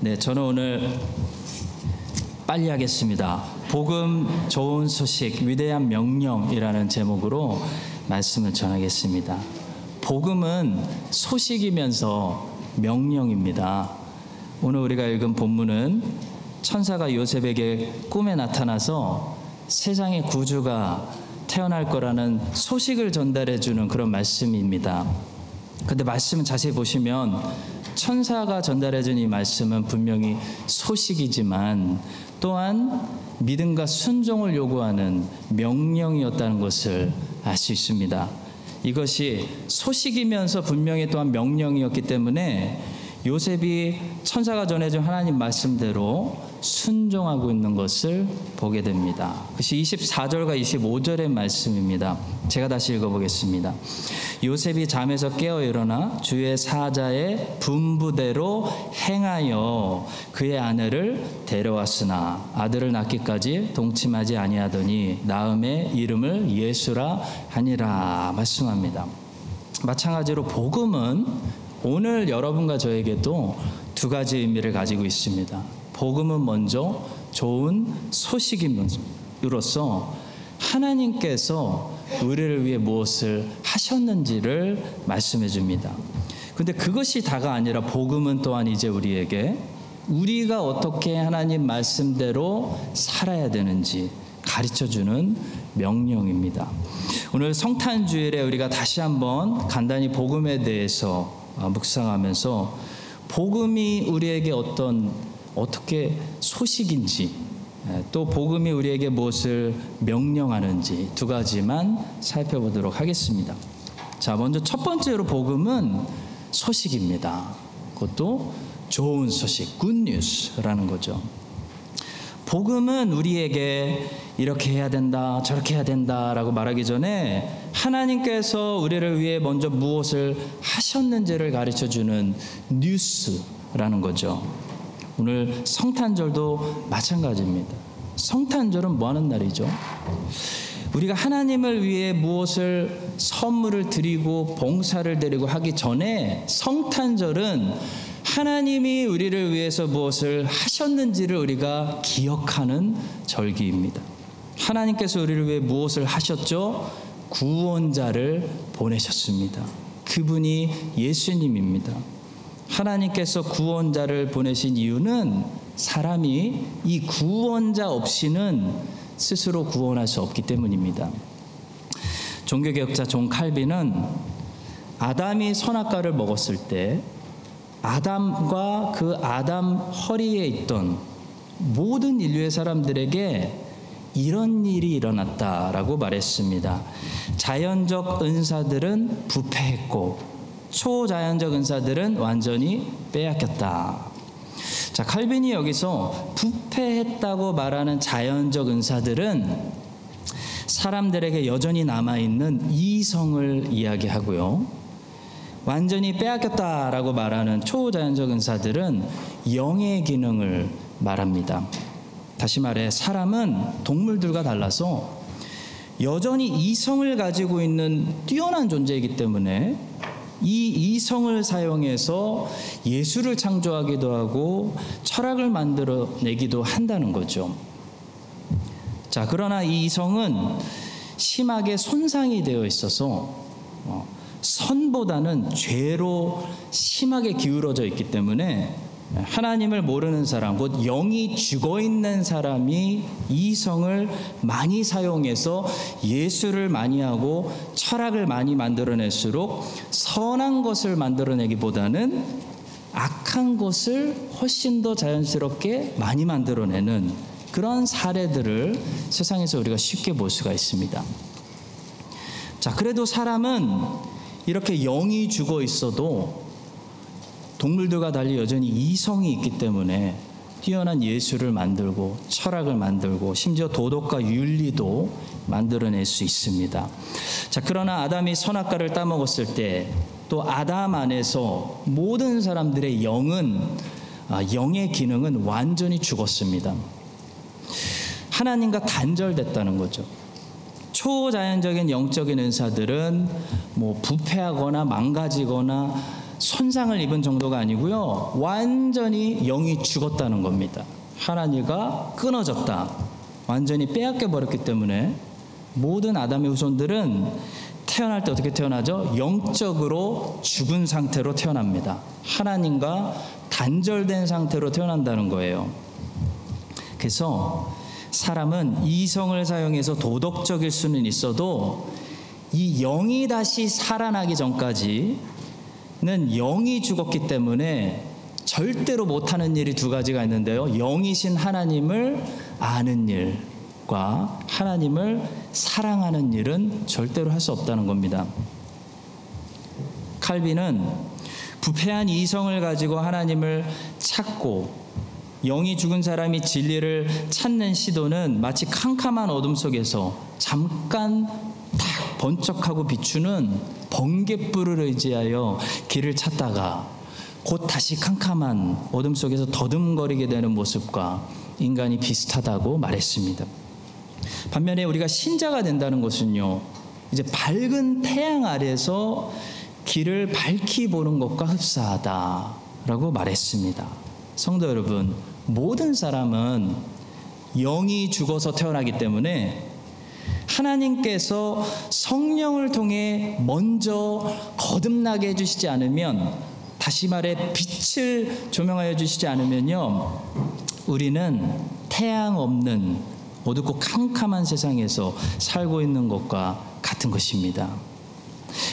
네, 저는 오늘 빨리 하겠습니다. 복음 좋은 소식 위대한 명령이라는 제목으로 말씀을 전하겠습니다. 복음은 소식이면서 명령입니다. 오늘 우리가 읽은 본문은 천사가 요셉에게 꿈에 나타나서 세상의 구주가 태어날 거라는 소식을 전달해 주는 그런 말씀입니다. 근데 말씀을 자세히 보시면 천사가 전달해 준 이 말씀은 분명히 소식이지만 또한 믿음과 순종을 요구하는 명령이었다는 것을 알 수 있습니다. 이것이 소식이면서 분명히 또한 명령이었기 때문에 요셉이 천사가 전해준 하나님 말씀대로 순종하고 있는 것을 보게 됩니다. 그것이 24절과 25절의 말씀입니다. 제가 다시 읽어보겠습니다. 요셉이 잠에서 깨어 일어나 주의 사자의 분부대로 행하여 그의 아내를 데려왔으나 아들을 낳기까지 동침하지 아니하더니 나음의 이름을 예수라 하니라 말씀합니다. 마찬가지로 복음은 오늘 여러분과 저에게도 두 가지 의미를 가지고 있습니다. 복음은 먼저 좋은 소식임으로써 하나님께서 우리를 위해 무엇을 하셨는지를 말씀해 줍니다. 근데 그것이 다가 아니라 복음은 또한 이제 우리에게 우리가 어떻게 하나님 말씀대로 살아야 되는지 가르쳐 주는 명령입니다. 오늘 성탄 주일에 우리가 다시 한번 간단히 복음에 대해서 묵상하면서 복음이 우리에게 어떤 어떻게 소식인지 또 복음이 우리에게 무엇을 명령하는지 두 가지만 살펴보도록 하겠습니다. 자, 먼저 첫 번째로 복음은 소식입니다. 그것도 좋은 소식, 굿뉴스라는 거죠. 복음은 우리에게 이렇게 해야 된다, 저렇게 해야 된다라고 말하기 전에 하나님께서 우리를 위해 먼저 무엇을 하셨는지를 가르쳐 주는 뉴스라는 거죠. 오늘 성탄절도 마찬가지입니다. 성탄절은 뭐 하는 날이죠? 우리가 하나님을 위해 무엇을 선물을 드리고 봉사를 드리고 하기 전에 성탄절은 하나님이 우리를 위해서 무엇을 하셨는지를 우리가 기억하는 절기입니다. 하나님께서 우리를 위해 무엇을 하셨죠? 구원자를 보내셨습니다. 그분이 예수님입니다. 하나님께서 구원자를 보내신 이유는 사람이 이 구원자 없이는 스스로 구원할 수 없기 때문입니다. 종교개혁자 존 칼빈은 아담이 선악과를 먹었을 때 아담과 그 아담 허리에 있던 모든 인류의 사람들에게 이런 일이 일어났다라고 말했습니다. 자연적 은사들은 부패했고 초자연적 은사들은 완전히 빼앗겼다. 자, 칼빈이 여기서 부패했다고 말하는 자연적 은사들은 사람들에게 여전히 남아있는 이성을 이야기하고요. 완전히 빼앗겼다라고 말하는 초자연적 은사들은 영의 기능을 말합니다. 다시 말해, 사람은 동물들과 달라서 여전히 이성을 가지고 있는 뛰어난 존재이기 때문에 이 이성을 사용해서 예술을 창조하기도 하고 철학을 만들어내기도 한다는 거죠. 자, 그러나 이 이성은 심하게 손상이 되어 있어서 어, 선보다는 죄로 심하게 기울어져 있기 때문에 하나님을 모르는 사람, 곧 영이 죽어 있는 사람이 이성을 많이 사용해서 예술을 많이 하고 철학을 많이 만들어낼수록 선한 것을 만들어내기보다는 악한 것을 훨씬 더 자연스럽게 많이 만들어내는 그런 사례들을 세상에서 우리가 쉽게 볼 수가 있습니다. 자, 그래도 사람은 이렇게 영이 죽어 있어도 동물들과 달리 여전히 이성이 있기 때문에 뛰어난 예술을 만들고 철학을 만들고 심지어 도덕과 윤리도 만들어낼 수 있습니다. 자, 그러나 아담이 선악과를 따먹었을 때 또 아담 안에서 모든 사람들의 영은 아, 영의 기능은 완전히 죽었습니다. 하나님과 단절됐다는 거죠. 초자연적인 영적인 은사들은 뭐 부패하거나 망가지거나 손상을 입은 정도가 아니고요. 완전히 영이 죽었다는 겁니다. 하나님과 끊어졌다. 완전히 빼앗겨 버렸기 때문에 모든 아담의 후손들은 태어날 때 어떻게 태어나죠? 영적으로 죽은 상태로 태어납니다. 하나님과 단절된 상태로 태어난다는 거예요. 그래서 사람은 이성을 사용해서 도덕적일 수는 있어도 이 영이 다시 살아나기 전까지 는 영이 죽었기 때문에 절대로 못하는 일이 두 가지가 있는데요. 영이신 하나님을 아는 일과 하나님을 사랑하는 일은 절대로 할 수 없다는 겁니다. 칼빈은 부패한 이성을 가지고 하나님을 찾고 영이 죽은 사람이 진리를 찾는 시도는 마치 캄캄한 어둠 속에서 잠깐 탁 번쩍하고 비추는 번갯불을 의지하여 길을 찾다가 곧 다시 캄캄한 어둠 속에서 더듬거리게 되는 모습과 인간이 비슷하다고 말했습니다. 반면에 우리가 신자가 된다는 것은요, 이제 밝은 태양 아래서 길을 밝히 보는 것과 흡사하다라고 말했습니다. 성도 여러분, 모든 사람은 영이 죽어서 태어나기 때문에 하나님께서 성령을 통해 먼저 거듭나게 해주시지 않으면 다시 말해 빛을 조명하여 주시지 않으면요 우리는 태양 없는 어둡고 캄캄한 세상에서 살고 있는 것과 같은 것입니다.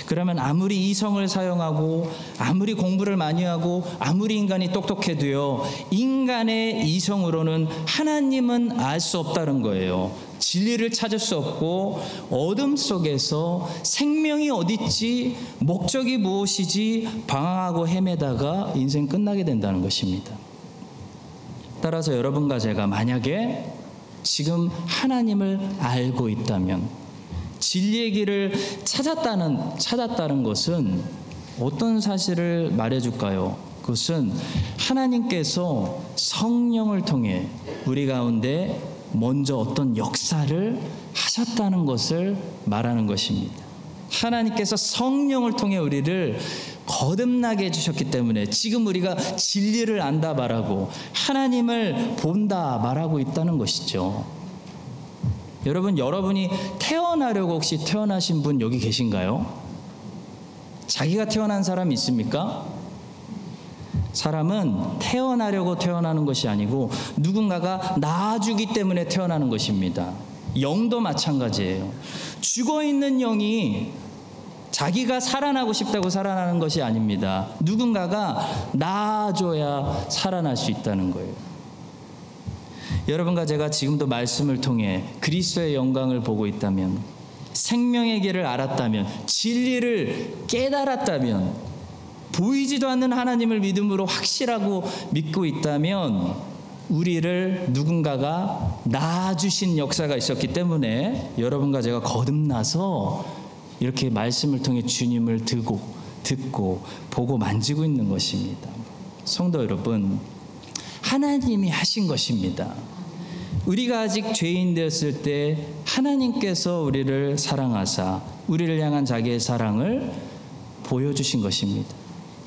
그러면 아무리 이성을 사용하고 아무리 공부를 많이 하고 아무리 인간이 똑똑해도요 인간의 이성으로는 하나님은 알 수 없다는 거예요. 진리를 찾을 수 없고 어둠 속에서 생명이 어딨지 목적이 무엇이지 방황하고 헤매다가 인생 끝나게 된다는 것입니다. 따라서 여러분과 제가 만약에 지금 하나님을 알고 있다면 진리의 길을 찾았다는 찾았다는 것은 어떤 사실을 말해 줄까요? 그것은 하나님께서 성령을 통해 우리 가운데 먼저 어떤 역사를 하셨다는 것을 말하는 것입니다. 하나님께서 성령을 통해 우리를 거듭나게 해주셨기 때문에 지금 우리가 진리를 안다 말하고 하나님을 본다 말하고 있다는 것이죠. 여러분, 여러분이 태어나려고 혹시 태어나신 분 여기 계신가요? 자기가 태어난 사람 있습니까? 사람은 태어나려고 태어나는 것이 아니고 누군가가 낳아주기 때문에 태어나는 것입니다. 영도 마찬가지예요. 죽어 있는 영이 자기가 살아나고 싶다고 살아나는 것이 아닙니다. 누군가가 낳아줘야 살아날 수 있다는 거예요. 여러분과 제가 지금도 말씀을 통해 그리스도의 영광을 보고 있다면 생명의 길을 알았다면 진리를 깨달았다면 보이지도 않는 하나님을 믿음으로 확실하고 믿고 있다면 우리를 누군가가 낳아주신 역사가 있었기 때문에 여러분과 제가 거듭나서 이렇게 말씀을 통해 주님을 듣고 듣고 보고 만지고 있는 것입니다. 성도 여러분, 하나님이 하신 것입니다. 우리가 아직 죄인 되었을 때 하나님께서 우리를 사랑하사 우리를 향한 자기의 사랑을 보여주신 것입니다.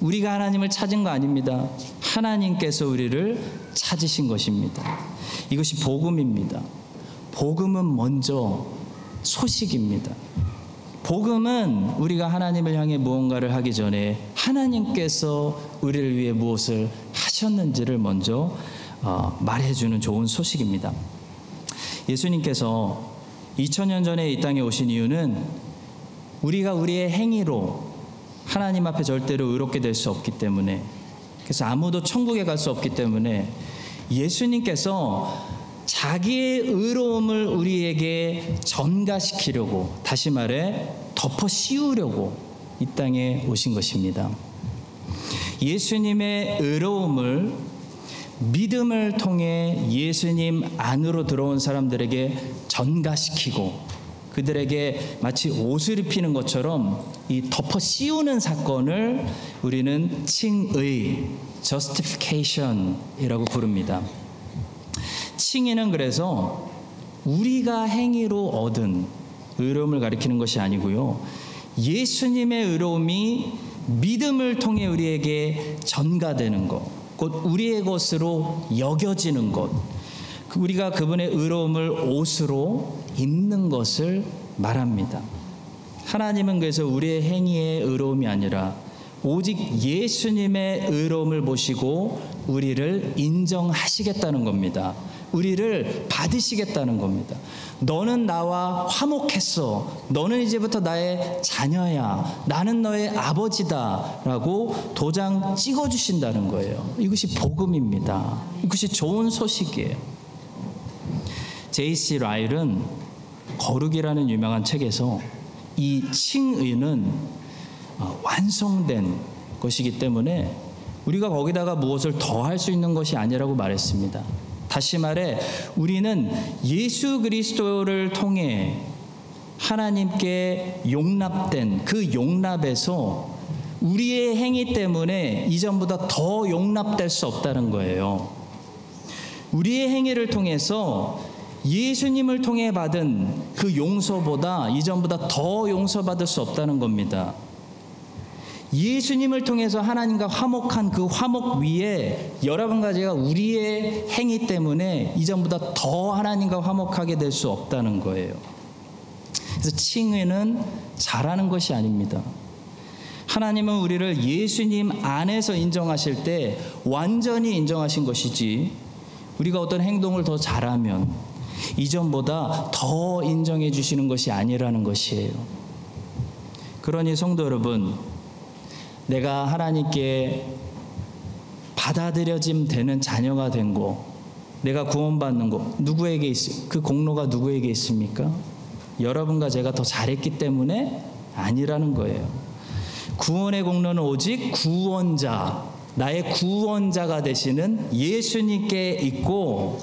우리가 하나님을 찾은 거 아닙니다. 하나님께서 우리를 찾으신 것입니다. 이것이 복음입니다. 복음은 먼저 소식입니다. 복음은 우리가 하나님을 향해 무언가를 하기 전에 하나님께서 우리를 위해 무엇을 하셨는지를 먼저 어, 말해주는 좋은 소식입니다. 예수님께서 2000년 전에 이 땅에 오신 이유는 우리가 우리의 행위로 하나님 앞에 절대로 의롭게 될 수 없기 때문에 그래서 아무도 천국에 갈 수 없기 때문에 예수님께서 자기의 의로움을 우리에게 전가시키려고 다시 말해 덮어 씌우려고 이 땅에 오신 것입니다. 예수님의 의로움을 믿음을 통해 예수님 안으로 들어온 사람들에게 전가시키고 그들에게 마치 옷을 입히는 것처럼 이 덮어 씌우는 사건을 우리는 칭의, justification이라고 부릅니다. 칭의는 그래서 우리가 행위로 얻은 의로움을 가리키는 것이 아니고요. 예수님의 의로움이 믿음을 통해 우리에게 전가되는 것, 곧 우리의 것으로 여겨지는 것, 그 우리가 그분의 의로움을 옷으로 입는 것을 말합니다. 하나님은 그래서 우리의 행위의 의로움이 아니라 오직 예수님의 의로움을 보시고 우리를 인정하시겠다는 겁니다. 우리를 받으시겠다는 겁니다. 너는 나와 화목했어. 너는 이제부터 나의 자녀야. 나는 너의 아버지다. 라고 도장 찍어주신다는 거예요. 이것이 복음입니다. 이것이 좋은 소식이에요. 제이씨 라일은 거룩이라는 유명한 책에서 이 칭의는 어, 완성된 것이기 때문에 우리가 거기다가 무엇을 더 할 수 있는 것이 아니라고 말했습니다. 다시 말해 우리는 예수 그리스도를 통해 하나님께 용납된 그 용납에서 우리의 행위 때문에 이전보다 더 용납될 수 없다는 거예요. 우리의 행위를 통해서 예수님을 통해 받은 그 용서보다 이전보다 더 용서받을 수 없다는 겁니다. 예수님을 통해서 하나님과 화목한 그 화목 위에 여러분 가지가 우리의 행위 때문에 이전보다 더 하나님과 화목하게 될 수 없다는 거예요. 그래서 칭의는 잘하는 것이 아닙니다. 하나님은 우리를 예수님 안에서 인정하실 때 완전히 인정하신 것이지 우리가 어떤 행동을 더 잘하면 이전보다 더 인정해 주시는 것이 아니라는 것이에요. 그러니 성도 여러분, 내가 하나님께 받아들여짐 되는 자녀가 된 거, 내가 구원받는 거, 누구에게 있, 그 공로가 누구에게 있습니까? 여러분과 제가 더 잘했기 때문에 아니라는 거예요. 구원의 공로는 오직 구원자, 나의 구원자가 되시는 예수님께 있고,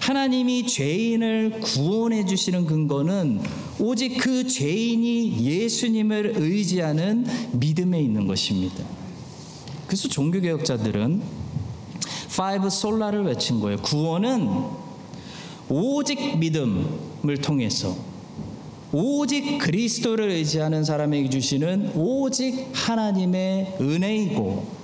하나님이 죄인을 구원해 주시는 근거는 오직 그 죄인이 예수님을 의지하는 믿음에 있는 것입니다. 그래서 종교개혁자들은 Five Sola를 외친 거예요. 구원은 오직 믿음을 통해서 오직 그리스도를 의지하는 사람에게 주시는 오직 하나님의 은혜이고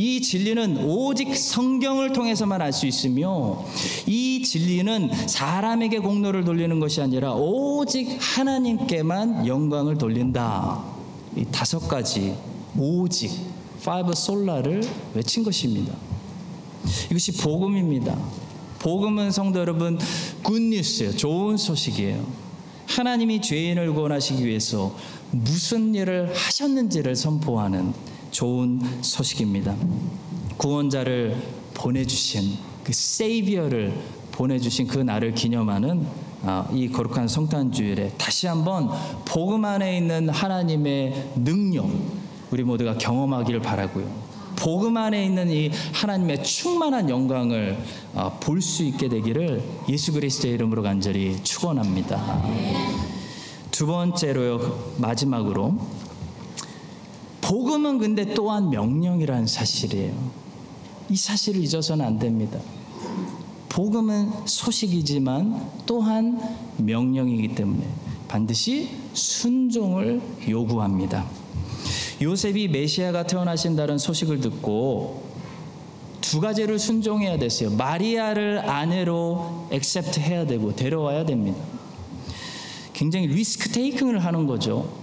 이 진리는 오직 성경을 통해서만 알 수 있으며 이 진리는 사람에게 공로를 돌리는 것이 아니라 오직 하나님께만 영광을 돌린다. 이 다섯 가지 오직 Five Sola를 외친 것입니다. 이것이 복음입니다. 복음은 성도 여러분 굿뉴스예요. 좋은 소식이에요. 하나님이 죄인을 구원하시기 위해서 무슨 일을 하셨는지를 선포하는 좋은 소식입니다. 구원자를 보내주신 그 세이비어를 보내주신 그 날을 기념하는 아, 이 거룩한 성탄 주일에 다시 한번 복음 안에 있는 하나님의 능력 우리 모두가 경험하기를 바라고요. 복음 안에 있는 이 하나님의 충만한 영광을 아, 볼수 있게 되기를 예수 그리스도의 이름으로 간절히 축원합니다. 두 번째로요 마지막으로 복음은 근데 또한 명령이라는 사실이에요. 이 사실을 잊어서는 안 됩니다. 복음은 소식이지만 또한 명령이기 때문에 반드시 순종을 요구합니다. 요셉이 메시아가 태어나신다는 소식을 듣고 두 가지를 순종해야 됐어요. 마리아를 아내로 액셉트 해야 되고 데려와야 됩니다. 굉장히 리스크 테이킹을 하는 거죠.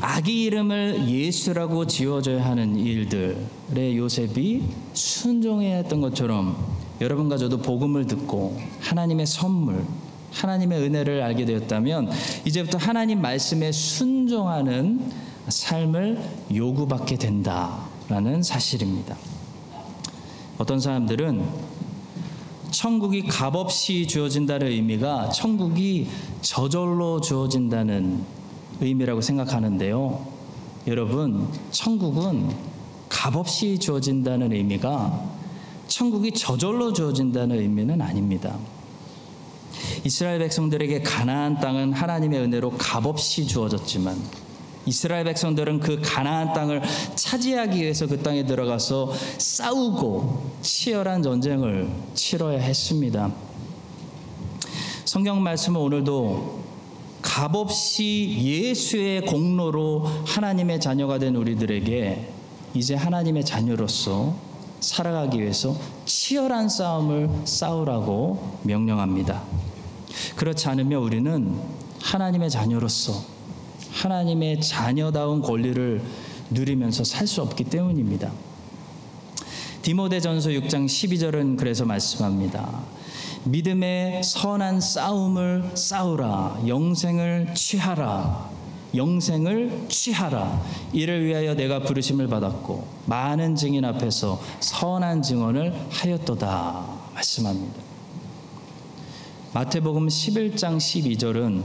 아기 이름을 예수라고 지어줘야 하는 일들에 요셉이 순종해야 했던 것처럼 여러분과 저도 복음을 듣고 하나님의 선물, 하나님의 은혜를 알게 되었다면 이제부터 하나님 말씀에 순종하는 삶을 요구받게 된다라는 사실입니다. 어떤 사람들은 천국이 값없이 주어진다는 의미가 천국이 저절로 주어진다는 의미라고 생각하는데요. 여러분, 천국은 값없이 주어진다는 의미가 천국이 저절로 주어진다는 의미는 아닙니다. 이스라엘 백성들에게 가나안 땅은 하나님의 은혜로 값없이 주어졌지만 이스라엘 백성들은 그 가나안 땅을 차지하기 위해서 그 땅에 들어가서 싸우고 치열한 전쟁을 치러야 했습니다. 성경 말씀은 오늘도 값없이 예수의 공로로 하나님의 자녀가 된 우리들에게 이제 하나님의 자녀로서 살아가기 위해서 치열한 싸움을 싸우라고 명령합니다. 그렇지 않으면 우리는 하나님의 자녀로서 하나님의 자녀다운 권리를 누리면서 살 수 없기 때문입니다. 디모데전서 6장 12절은 그래서 말씀합니다. 믿음의 선한 싸움을 싸우라 영생을 취하라 영생을 취하라 이를 위하여 내가 부르심을 받았고 많은 증인 앞에서 선한 증언을 하였도다 말씀합니다. 마태복음 11장 12절은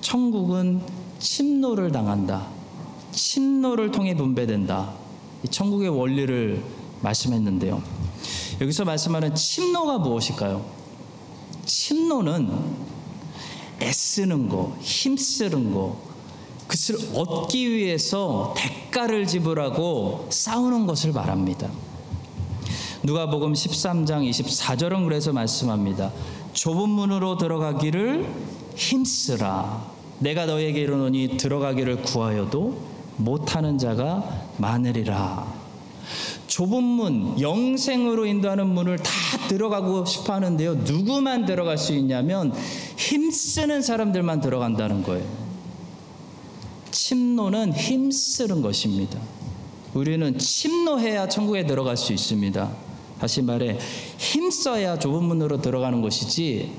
천국은 침노를 당한다. 침노를 통해 분배된다. 이 천국의 원리를 말씀했는데요. 여기서 말씀하는 침노가 무엇일까요? 침노는 애쓰는 거, 힘쓰는 거, 그것을 얻기 위해서 대가를 지불하고 싸우는 것을 말합니다. 누가복음 13장 24절은 그래서 말씀합니다. 좁은 문으로 들어가기를 힘쓰라. 내가 너에게 이르노니 들어가기를 구하여도 못하는 자가 많으리라. 좁은 문, 영생으로 인도하는 문을 다 들어가고 싶어 하는데요. 누구만 들어갈 수 있냐면 힘쓰는 사람들만 들어간다는 거예요. 침노는 힘쓰는 것입니다. 우리는 침노해야 천국에 들어갈 수 있습니다. 다시 말해 힘써야 좁은 문으로 들어가는 것이지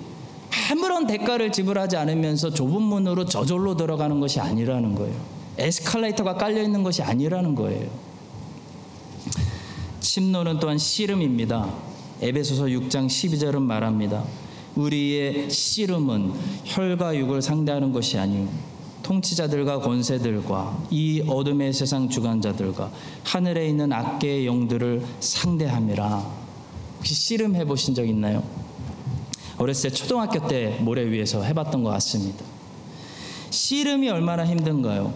아무런 대가를 지불하지 않으면서 좁은 문으로 저절로 들어가는 것이 아니라는 거예요. 에스컬레이터가 깔려 있는 것이 아니라는 거예요. 침노는 또한 씨름입니다. 에베소서 6장 12절은 말합니다. 우리의 씨름은 혈과 육을 상대하는 것이 아니요 통치자들과 권세들과 이 어둠의 세상 주관자들과 하늘에 있는 악계의 영들을 상대함이라. 혹시 씨름해 보신 적 있나요? 어렸을 때 초등학교 때 모래 위에서 해봤던 것 같습니다. 씨름이 얼마나 힘든가요?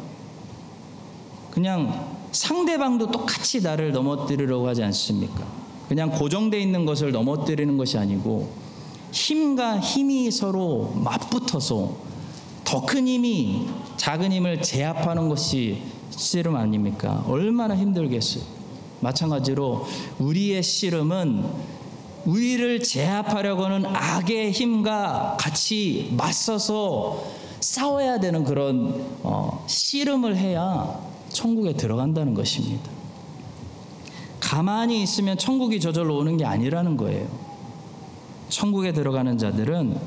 그냥 상대방도 똑같이 나를 넘어뜨리려고 하지 않습니까? 그냥 고정되어 있는 것을 넘어뜨리는 것이 아니고 힘과 힘이 서로 맞붙어서 더 큰 힘이 작은 힘을 제압하는 것이 씨름 아닙니까? 얼마나 힘들겠어요. 마찬가지로 우리의 씨름은 우리를 제압하려고 하는 악의 힘과 같이 맞서서 싸워야 되는 그런 어, 씨름을 해야 천국에 들어간다는 것입니다. 가만히 있으면 천국이 저절로 오는 게 아니라는 거예요. 천국에 들어가는 자들은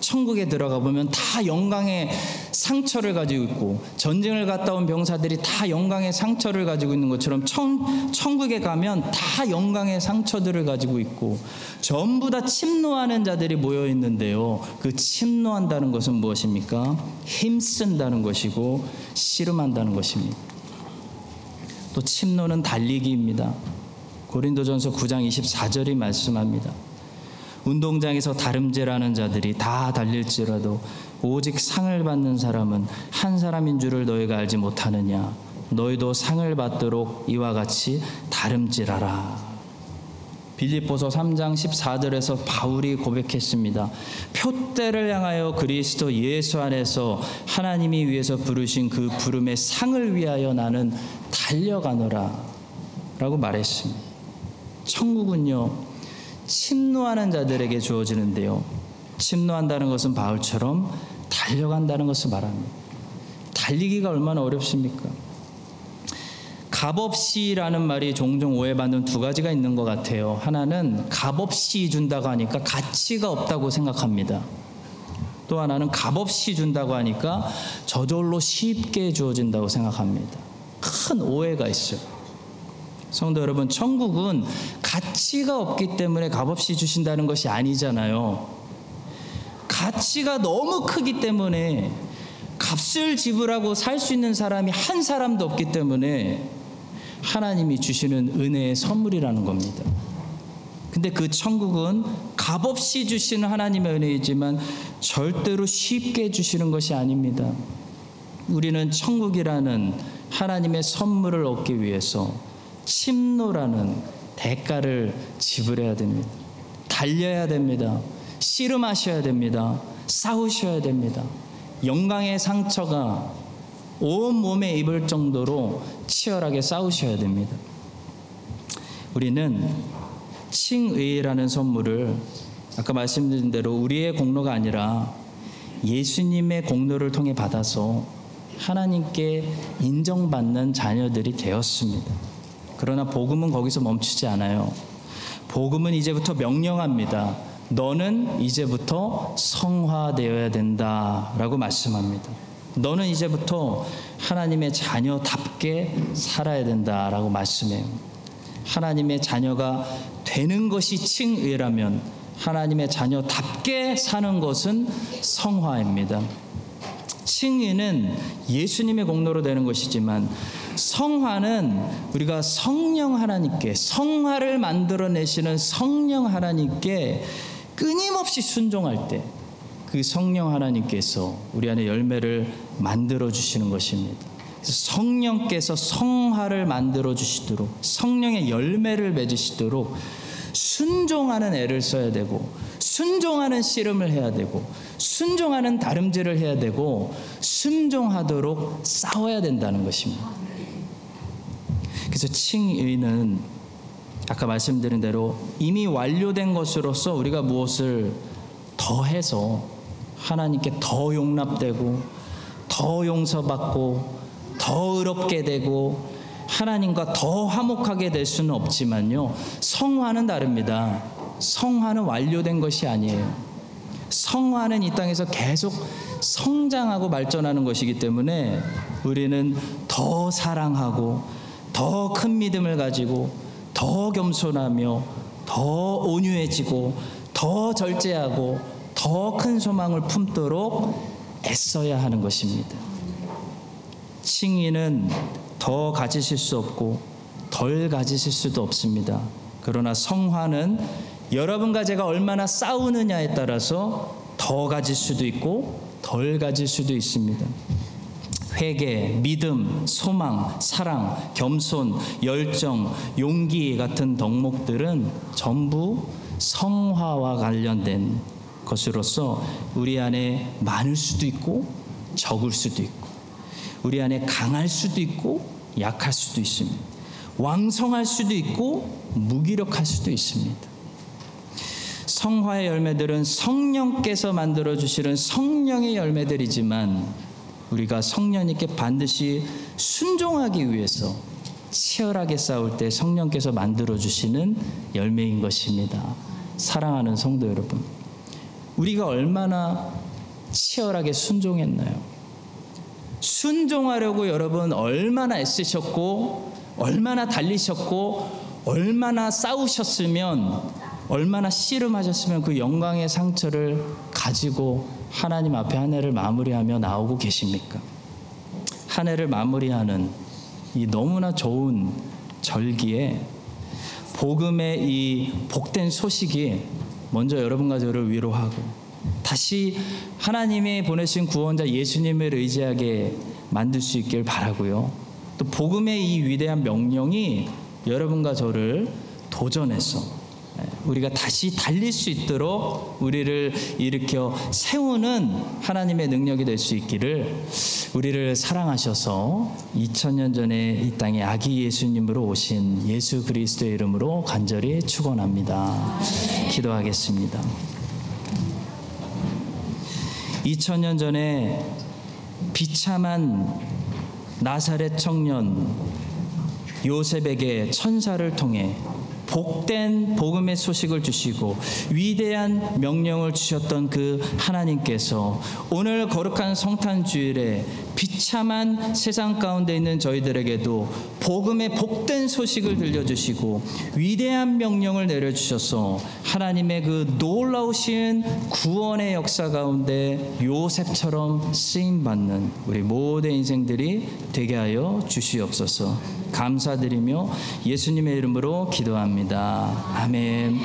천국에 들어가 보면 다 영광의 상처를 가지고 있고 전쟁을 갔다 온 병사들이 다 영광의 상처를 가지고 있는 것처럼 천, 천국에 가면 다 영광의 상처들을 가지고 있고 전부 다 침노하는 자들이 모여 있는데요. 그 침노한다는 것은 무엇입니까? 힘쓴다는 것이고 씨름한다는 것입니다. 또 침노는 달리기입니다. 고린도전서 9장 24절이 말씀합니다. 운동장에서 다름질하는 자들이 다 달릴지라도 오직 상을 받는 사람은 한 사람인 줄을 너희가 알지 못하느냐 너희도 상을 받도록 이와 같이 다름질하라 빌립보서 3장 14절에서 바울이 고백했습니다. 표대를 향하여 그리스도 예수 안에서 하나님이 위해서 부르신 그 부름의 상을 위하여 나는 달려가노라 라고 말했습니다. 천국은요 침노하는 자들에게 주어지는데요. 침노한다는 것은 바울처럼 달려간다는 것을 말합니다. 달리기가 얼마나 어렵습니까? 값없이라는 말이 종종 오해받는 두 가지가 있는 것 같아요. 하나는 값없이 준다고 하니까 가치가 없다고 생각합니다. 또 하나는 값없이 준다고 하니까 저절로 쉽게 주어진다고 생각합니다. 큰 오해가 있어요. 성도 여러분, 천국은 가치가 없기 때문에 값없이 주신다는 것이 아니잖아요. 가치가 너무 크기 때문에 값을 지불하고 살 수 있는 사람이 한 사람도 없기 때문에 하나님이 주시는 은혜의 선물이라는 겁니다. 근데 그 천국은 값없이 주시는 하나님의 은혜이지만 절대로 쉽게 주시는 것이 아닙니다. 우리는 천국이라는 하나님의 선물을 얻기 위해서 침노라는 대가를 지불해야 됩니다. 달려야 됩니다. 씨름하셔야 됩니다. 싸우셔야 됩니다. 영광의 상처가 온 몸에 입을 정도로 치열하게 싸우셔야 됩니다. 우리는 칭의라는 선물을 아까 말씀드린 대로 우리의 공로가 아니라 예수님의 공로를 통해 받아서 하나님께 인정받는 자녀들이 되었습니다. 그러나 복음은 거기서 멈추지 않아요. 복음은 이제부터 명령합니다. 너는 이제부터 성화되어야 된다라고 말씀합니다. 너는 이제부터 하나님의 자녀답게 살아야 된다라고 말씀해요. 하나님의 자녀가 되는 것이 칭의라면 하나님의 자녀답게 사는 것은 성화입니다. 칭의는 예수님의 공로로 되는 것이지만 성화는 우리가 성령 하나님께 성화를 만들어내시는 성령 하나님께 끊임없이 순종할 때 그 성령 하나님께서 우리 안에 열매를 만들어 주시는 것입니다. 성령께서 성화를 만들어 주시도록 성령의 열매를 맺으시도록 순종하는 애를 써야 되고 순종하는 씨름을 해야 되고 순종하는 다름질을 해야 되고 순종하도록 싸워야 된다는 것입니다. 그래서 칭의는 아까 말씀드린 대로 이미 완료된 것으로서 우리가 무엇을 더해서 하나님께 더 용납되고 더 용서받고 더 의롭게 되고 하나님과 더 화목하게 될 수는 없지만요. 성화는 다릅니다. 성화는 완료된 것이 아니에요. 성화는 이 땅에서 계속 성장하고 발전하는 것이기 때문에 우리는 더 사랑하고 더 큰 믿음을 가지고 더 겸손하며 더 온유해지고 더 절제하고 더 큰 소망을 품도록 애써야 하는 것입니다. 칭의는 더 가지실 수 없고 덜 가지실 수도 없습니다. 그러나 성화는 여러분과 제가 얼마나 싸우느냐에 따라서 더 가질 수도 있고 덜 가질 수도 있습니다. 회개, 믿음, 소망, 사랑, 겸손, 열정, 용기 같은 덕목들은 전부 성화와 관련된 것으로서 우리 안에 많을 수도 있고 적을 수도 있고 우리 안에 강할 수도 있고 약할 수도 있습니다. 왕성할 수도 있고 무기력할 수도 있습니다. 성화의 열매들은 성령께서 만들어 주시는 성령의 열매들이지만 우리가 성령님께 반드시 순종하기 위해서 치열하게 싸울 때 성령께서 만들어 주시는 열매인 것입니다. 사랑하는 성도 여러분, 우리가 얼마나 치열하게 순종했나요? 순종하려고 여러분 얼마나 애쓰셨고 얼마나 달리셨고 얼마나 싸우셨으면 얼마나 씨름하셨으면 그 영광의 상처를 가지고 하나님 앞에 한 해를 마무리하며 나오고 계십니까? 한 해를 마무리하는 이 너무나 좋은 절기에 복음의 이 복된 소식이 먼저 여러분과 저를 위로하고 다시 하나님이 보내신 구원자 예수님을 의지하게 만들 수 있길 바라고요. 또 복음의 이 위대한 명령이 여러분과 저를 도전해서 우리가 다시 달릴 수 있도록 우리를 일으켜 세우는 하나님의 능력이 될 수 있기를 우리를 사랑하셔서 2000년 전에 이 땅에 아기 예수님으로 오신 예수 그리스도의 이름으로 간절히 축원합니다. 기도하겠습니다. 2000년 전에 비참한 나사렛 청년 요셉에게 천사를 통해 복된 복음의 소식을 주시고 위대한 명령을 주셨던 그 하나님께서 오늘 거룩한 성탄 주일에 비참한 세상 가운데 있는 저희들에게도 복음의 복된 소식을 들려주시고 위대한 명령을 내려주셔서 하나님의 그 놀라우신 구원의 역사 가운데 요셉처럼 쓰임 받는 우리 모든 인생들이 되게 하여 주시옵소서. 감사드리며 예수님의 이름으로 기도합니다. 아멘.